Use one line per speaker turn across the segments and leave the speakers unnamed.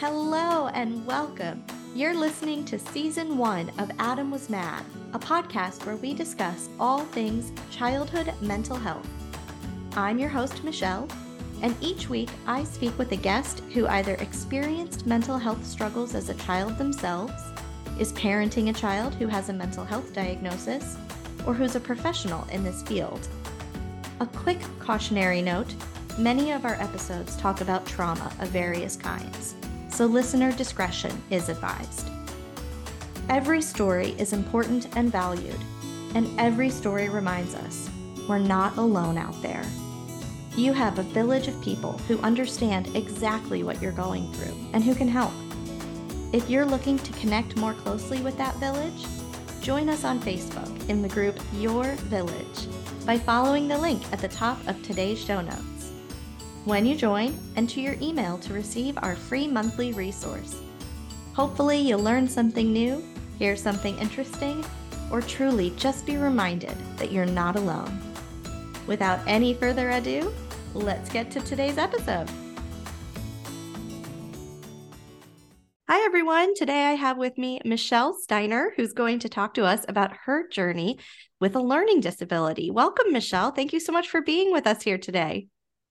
Hello and welcome. You're listening to season one of Adam Was Mad, a podcast where we discuss all things childhood mental health. I'm your host, Michele, and each week I speak with a guest who either experienced mental health struggles as a child themselves, is parenting a child who has a mental health diagnosis, or who's a professional in this field. A quick cautionary note many of our episodes talk about trauma of various kinds so listener discretion is advised. Every story is important and valued, and every story reminds us we're not alone out there. You have a village of people who understand exactly what you're going through and who can help. If you're looking to connect more closely with that village, join us on Facebook in the group Your Village by following the link at the top of today's show notes. When you join, enter your email to receive our free monthly resource. Hopefully, you'll learn something new, hear something interesting, or truly just be reminded that you're not alone. Without any further ado, let's get to today's episode. Hi, everyone. Today I have with me Michelle Steiner, who's going to talk to us about her journey with a learning disability. Welcome, Michelle. Thank you so much for being with us here today.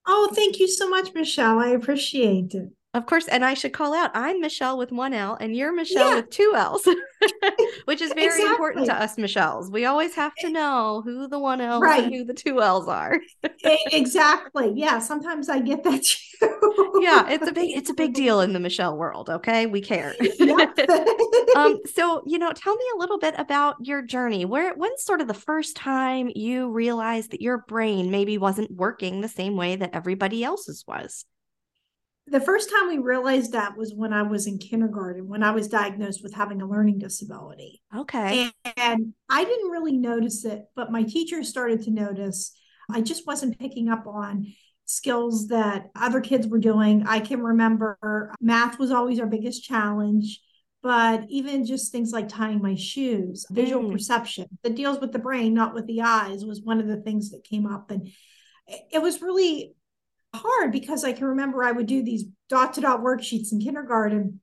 Oh, thank you so much, Michele. I appreciate it.
Of course, and I should call out I'm Michele with one L and you're Michelle yeah. with two L's, which is very exactly. important to us Michelles. We always have to know who the one L right. and who the two L's are.
exactly. Yeah, sometimes I get that
too. yeah, it's a big it's a big deal in the Michelle world, okay? We care. um so, you know, tell me a little bit about your journey. Where when's sort of the first time you realized that your brain maybe wasn't working the same way that everybody else's was?
The first time we realized that was when I was in kindergarten, when I was diagnosed with having a learning disability.
Okay.
And, and, I didn't really notice it, but my teacher started to notice. I just wasn't picking up on skills that other kids were doing. I can remember math was always our biggest challenge, but even just things like tying my shoes, visual mm. perception that deals with the brain, not with the eyes, was one of the things that came up. And it was really hard because I can remember I would do these dot to dot worksheets in kindergarten.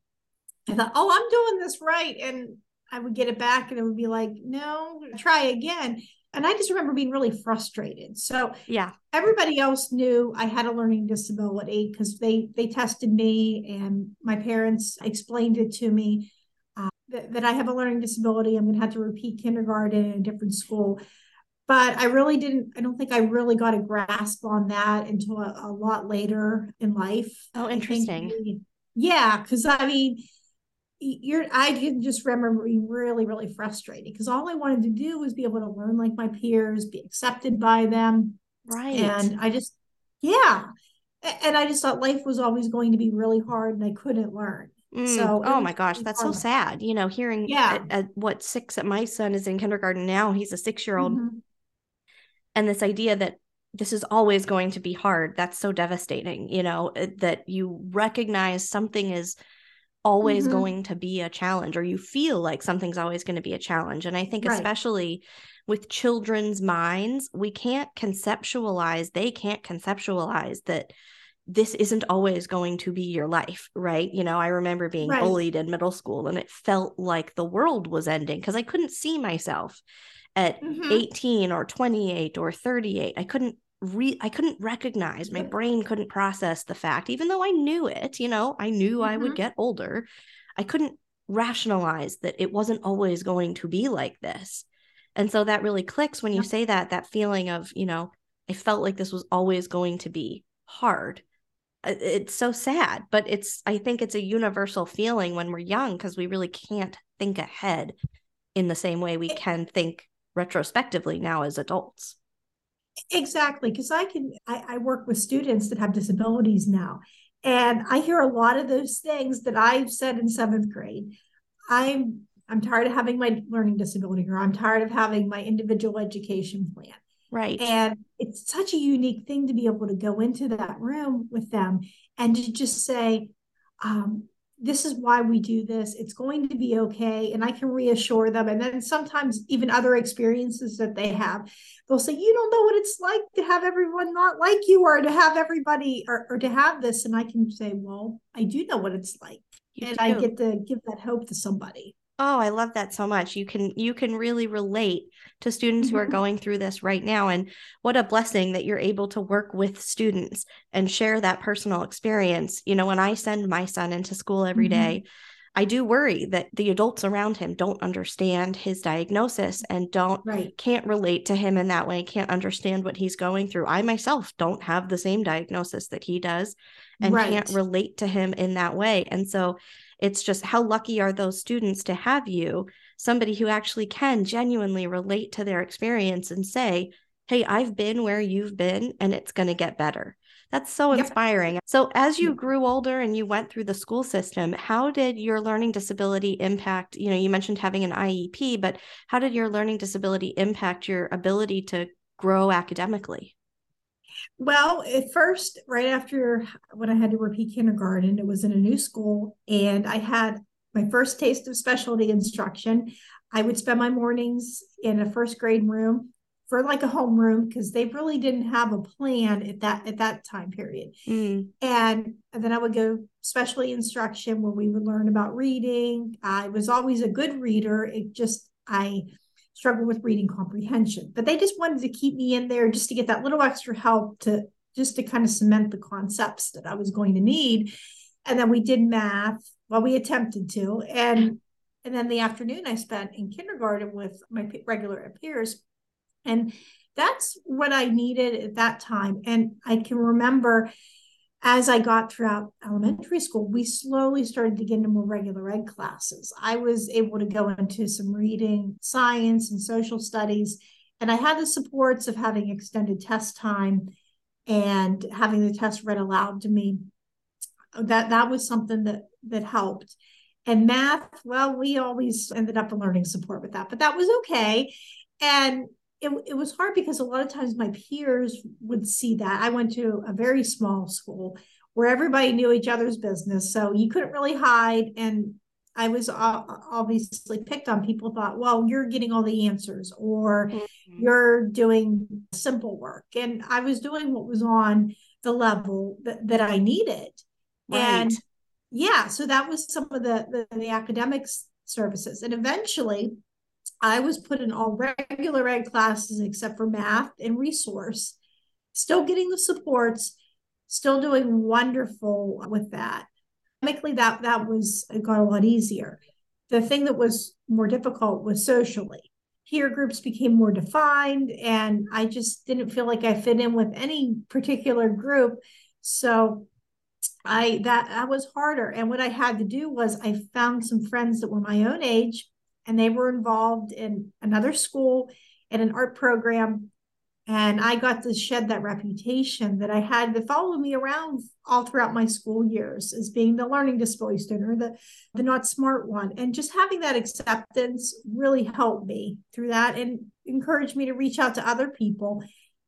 I thought, oh, I'm doing this right. And I would get it back and it would be like, no, try again. And I just remember being really frustrated. So
yeah,
everybody else knew I had a learning disability because they they tested me and my parents explained it to me uh, that, that I have a learning disability. I'm going to have to repeat kindergarten in a different school but I really didn't, I don't think I really got a grasp on that until a, a lot later in life.
Oh, interesting.
Yeah. Cause I mean, you're, I can just remember being really, really frustrated because all I wanted to do was be able to learn like my peers, be accepted by them.
Right.
And I just, yeah. And I just thought life was always going to be really hard and I couldn't learn.
Mm. So, oh my gosh, that's so sad. You know, hearing yeah, at, at what six at my son is in kindergarten now. He's a six year old, mm-hmm and this idea that this is always going to be hard that's so devastating you know eh, that you recognize something is always mm-hmm. going to be a challenge or you feel like something's always going to be a challenge and i think right. especially with children's minds we can't conceptualize they can't conceptualize that this isn't always going to be your life right you know i remember being right. bullied in middle school and it felt like the world was ending because i couldn't see myself at mm-hmm. 18 or 28 or 38 i couldn't re i couldn't recognize my brain couldn't process the fact even though i knew it you know i knew mm-hmm. i would mm-hmm. get older i couldn't rationalize that it wasn't always going to be like this and so that really clicks when you yeah. say that that feeling of you know i felt like this was always going to be hard it's so sad but it's i think it's a universal feeling when we're young because we really can't think ahead in the same way we can think retrospectively now as adults.
Exactly because i can I, I, work with students that have disabilities now and i hear a lot of those things that i've said in seventh grade. I'm i'm tired of having my learning disability or i'm tired of having my individual education plan.
Right.
And it's such a unique thing to be able to go into that room with them and to just say um, this is why we do this. It's going to be okay. And I can reassure them. And then sometimes, even other experiences that they have, they'll say, You don't know what it's like to have everyone not like you or to have everybody or, or to have this. And I can say, Well, I do know what it's like. You and do. I get to give that hope to somebody.
Oh, I love that so much. You can you can really relate to students who are mm-hmm. going through this right now and what a blessing that you're able to work with students and share that personal experience. You know, when I send my son into school every day, mm-hmm. I do worry that the adults around him don't understand his diagnosis and don't right. can't relate to him in that way, can't understand what he's going through. I myself don't have the same diagnosis that he does and right. can't relate to him in that way. And so it's just how lucky are those students to have you, somebody who actually can genuinely relate to their experience and say, Hey, I've been where you've been and it's going to get better. That's so inspiring. Yep. So, as you mm-hmm. grew older and you went through the school system, how did your learning disability impact? You know, you mentioned having an IEP, but how did your learning disability impact your ability to grow academically?
Well, at first, right after when I had to repeat kindergarten, it was in a new school, and I had my first taste of specialty instruction. I would spend my mornings in a first grade room for like a homeroom because they really didn't have a plan at that at that time period. Mm. And, and then I would go specialty instruction where we would learn about reading. I was always a good reader. It just I struggle with reading comprehension. But they just wanted to keep me in there just to get that little extra help to just to kind of cement the concepts that I was going to need. And then we did math. Well, we attempted to. And and then the afternoon I spent in kindergarten with my regular peers. And that's what I needed at that time. And I can remember as I got throughout elementary school, we slowly started to get into more regular ed classes. I was able to go into some reading, science, and social studies. And I had the supports of having extended test time and having the test read aloud to me. That that was something that that helped. And math, well, we always ended up in learning support with that, but that was okay. And it, it was hard because a lot of times my peers would see that. I went to a very small school where everybody knew each other's business. So you couldn't really hide. And I was obviously picked on. People thought, well, you're getting all the answers or mm-hmm. you're doing simple work. And I was doing what was on the level that, that I needed. Right. And yeah, so that was some of the, the, the academics services. And eventually, I was put in all regular ed classes except for math and resource, still getting the supports, still doing wonderful with that. Academically, that that was it got a lot easier. The thing that was more difficult was socially. Peer groups became more defined, and I just didn't feel like I fit in with any particular group. So I that that was harder. And what I had to do was I found some friends that were my own age and they were involved in another school in an art program. And i got to shed that reputation that i had to follow me around all throughout my school years as being the learning disability student or the the not smart one. And just having that acceptance really helped me through that and encouraged me to reach out to other people.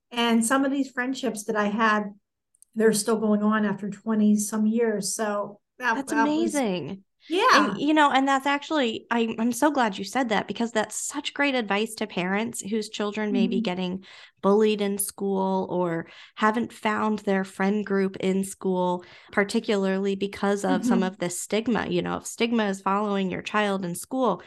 And some of these friendships that i had they're still going on after 20 some years. So
that, that's that amazing. was,
yeah.
And, you know, and that's actually, I, I'm so glad you said that because that's such great advice to parents whose children may mm-hmm. be getting bullied in school or haven't found their friend group in school, particularly because of mm-hmm. some of this stigma. You know, if stigma is following your child in school,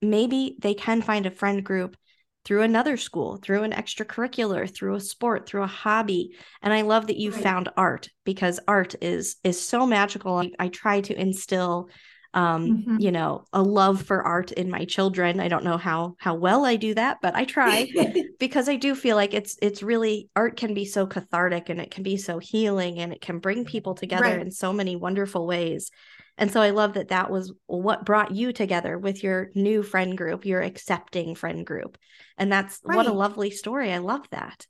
maybe they can find a friend group through another school, through an extracurricular, through a sport, through a hobby. And I love that you right. found art because art is is so magical. I, I try to instill um mm-hmm. you know a love for art in my children i don't know how how well i do that but i try because i do feel like it's it's really art can be so cathartic and it can be so healing and it can bring people together right. in so many wonderful ways and so I love that that was what brought you together with your new friend group, your accepting friend group. And that's right. what a lovely story. I love that.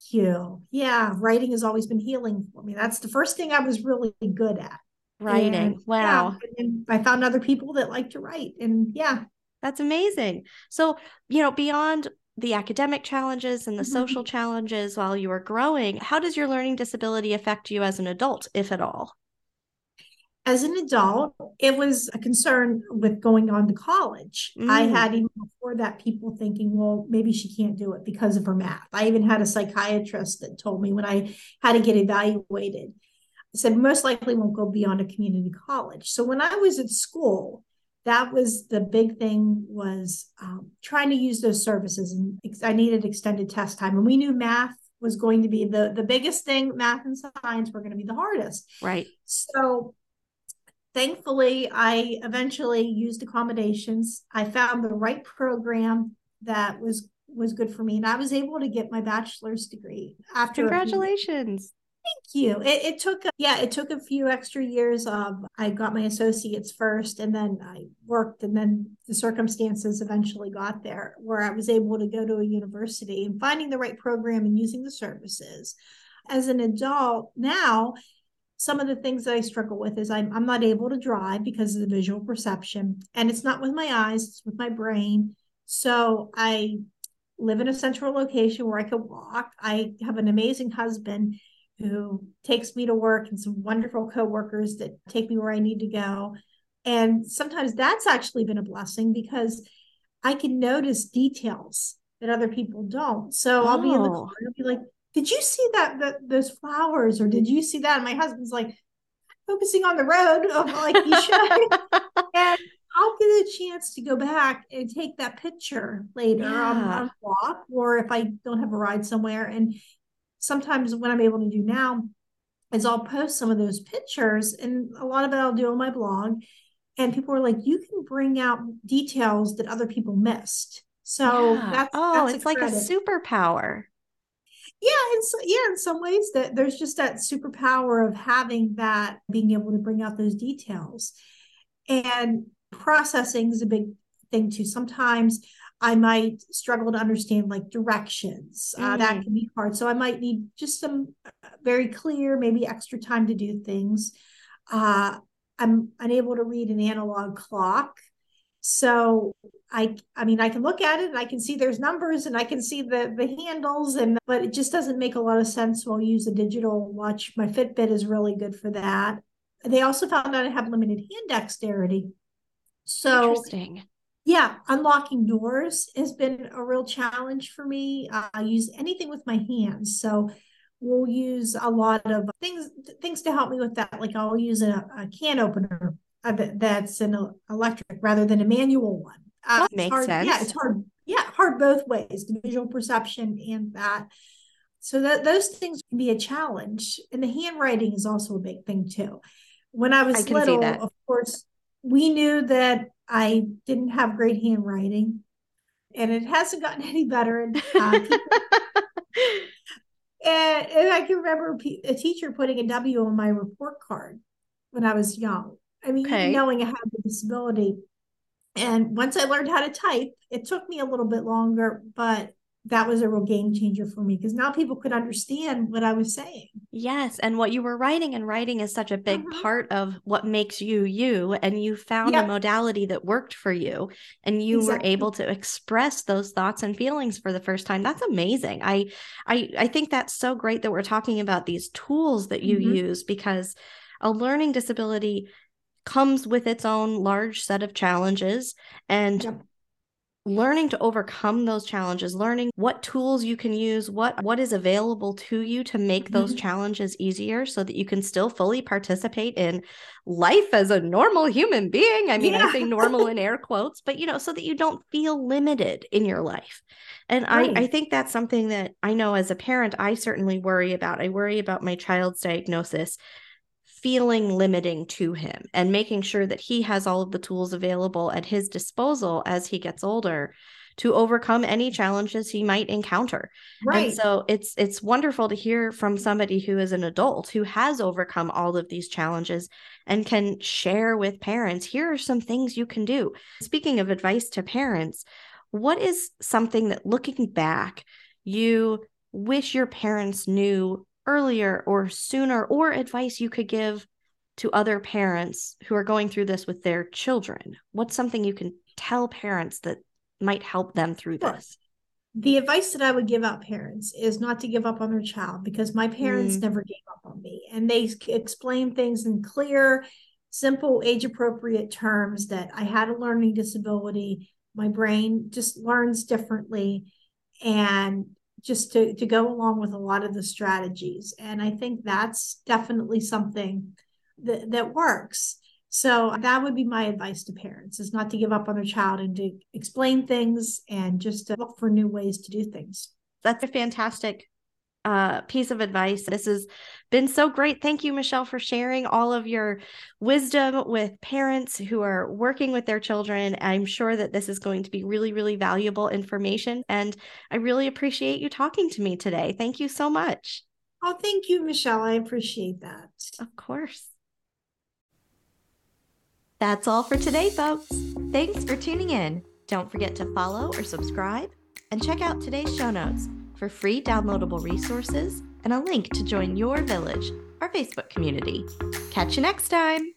Thank you. Yeah, writing has always been healing for me. That's the first thing I was really good at.
Writing. And, wow.
Yeah, and I found other people that like to write. And yeah.
That's amazing. So, you know, beyond the academic challenges and the mm-hmm. social challenges while you were growing, how does your learning disability affect you as an adult, if at all?
As an adult, it was a concern with going on to college. Mm. I had even before that people thinking, well, maybe she can't do it because of her math. I even had a psychiatrist that told me when I had to get evaluated, said most likely won't go beyond a community college. So when I was at school, that was the big thing was um, trying to use those services and i needed extended test time and we knew math was going to be the the biggest thing math and science were going to be the hardest
right
so thankfully, I eventually used accommodations. I found the right program that was was good for me, and I was able to get my bachelor's degree after.
Congratulations!
Thank you. It, it took yeah, it took a few extra years. Of I got my associates first, and then I worked, and then the circumstances eventually got there where I was able to go to a university and finding the right program and using the services. As an adult now, some of the things that I struggle with is I'm, I'm not able to drive because of the visual perception. And it's not with my eyes, it's with my brain. So I live in a central location where I can walk. I have an amazing husband who takes me to work and some wonderful coworkers that take me where I need to go. And sometimes that's actually been a blessing because I can notice details that other people don't. So oh. I'll be in the oh. car and I'll be like, did you see that, that those flowers or did you see that? And my husband's like focusing on the road I'm like you should. And I'll get a chance to go back and take that picture later yeah. on, on walk or if I don't have a ride somewhere. And sometimes what I'm able to do now is I'll post some of those pictures and a lot of it I'll do on my blog. And people are like you can bring out details that other people missed. So yeah. that's
oh
that's
it's a like a superpower
yeah and so yeah in some ways that there's just that superpower of having that being able to bring out those details. And processing is a big thing too. Sometimes i might struggle to understand like directions. Mm-hmm. uh, that mm. can be hard. So i might need just some uh, very clear maybe extra time to do things. Uh, i'm unable to read an analog clock so I I mean I can look at it and I can see there's numbers and I can see the the handles and but it just doesn't make a lot of sense. So I'll use a digital watch. My Fitbit is really good for that. They also found out I have limited hand dexterity. So
interesting.
Yeah, unlocking doors has been a real challenge for me. Uh, I use anything with my hands. So we'll use a lot of things things to help me with that. Like I'll use a, a can opener uh, that's an electric rather than a manual one.
Uh, that makes
hard,
sense.
Yeah, it's hard. Yeah, hard both ways, the visual perception and that. So that those things can be a challenge. And the handwriting is also a big thing too. When I was I little, of course, we knew that I didn't have great handwriting, and it hasn't gotten any better. And, uh, people, and, and I can remember a teacher putting a W on my report card when I was young. I mean, okay. knowing I had the disability. And once I learned how to type, it took me a little bit longer, but that was a real game changer for me because now people could understand what I was saying.
Yes. And what you were writing and writing is such a big uh-huh. part of what makes you you. And you found yep. a modality that worked for you and you exactly. were able to express those thoughts and feelings for the first time. That's amazing. I I I think that's so great that we're talking about these tools that you mm-hmm. use because a learning disability comes with its own large set of challenges and yep. learning to overcome those challenges learning what tools you can use what what is available to you to make mm-hmm. those challenges easier so that you can still fully participate in life as a normal human being i mean yeah. i say normal in air quotes but you know so that you don't feel limited in your life and right. I, I think that's something that I know as a parent, I certainly worry about. I worry about my child's diagnosis feeling limiting to him and making sure that he has all of the tools available at his disposal as he gets older to overcome any mm-hmm. challenges he might encounter. Right. And so it's it's wonderful to hear from somebody who is an adult who has overcome all of these challenges and can share with parents here are some things you can do. Speaking of advice to parents, what is something that looking back you wish your parents knew earlier or sooner, or advice you could give to other parents who are going through this with their children? What's something you can tell parents that might help them through sure. this?
The advice that I would give out parents is not to give up on their child because my parents mm. never gave up on me and they explain things in clear, simple age appropriate terms that I had a learning disability. My brain just learns differently. And just to, to go along with a lot of the strategies. And I think that's definitely something that, that works. So that would be my advice to parents is not to give up on their child and to explain things and just to look for new ways to do things.
That's a fantastic uh, piece of advice. This has been so great. Thank you, Michelle, for sharing all of your wisdom with parents who are working with their children. I'm sure that this is going to be really, really valuable information. And I really appreciate you talking to me today. Thank you so much.
Oh, thank you, Michele. I appreciate that.
Of course. That's all for today, folks. Thanks for tuning in. Don't forget to follow or subscribe and check out today's show notes for free downloadable resources and a link to join Your Village, our Facebook community. Catch you next time.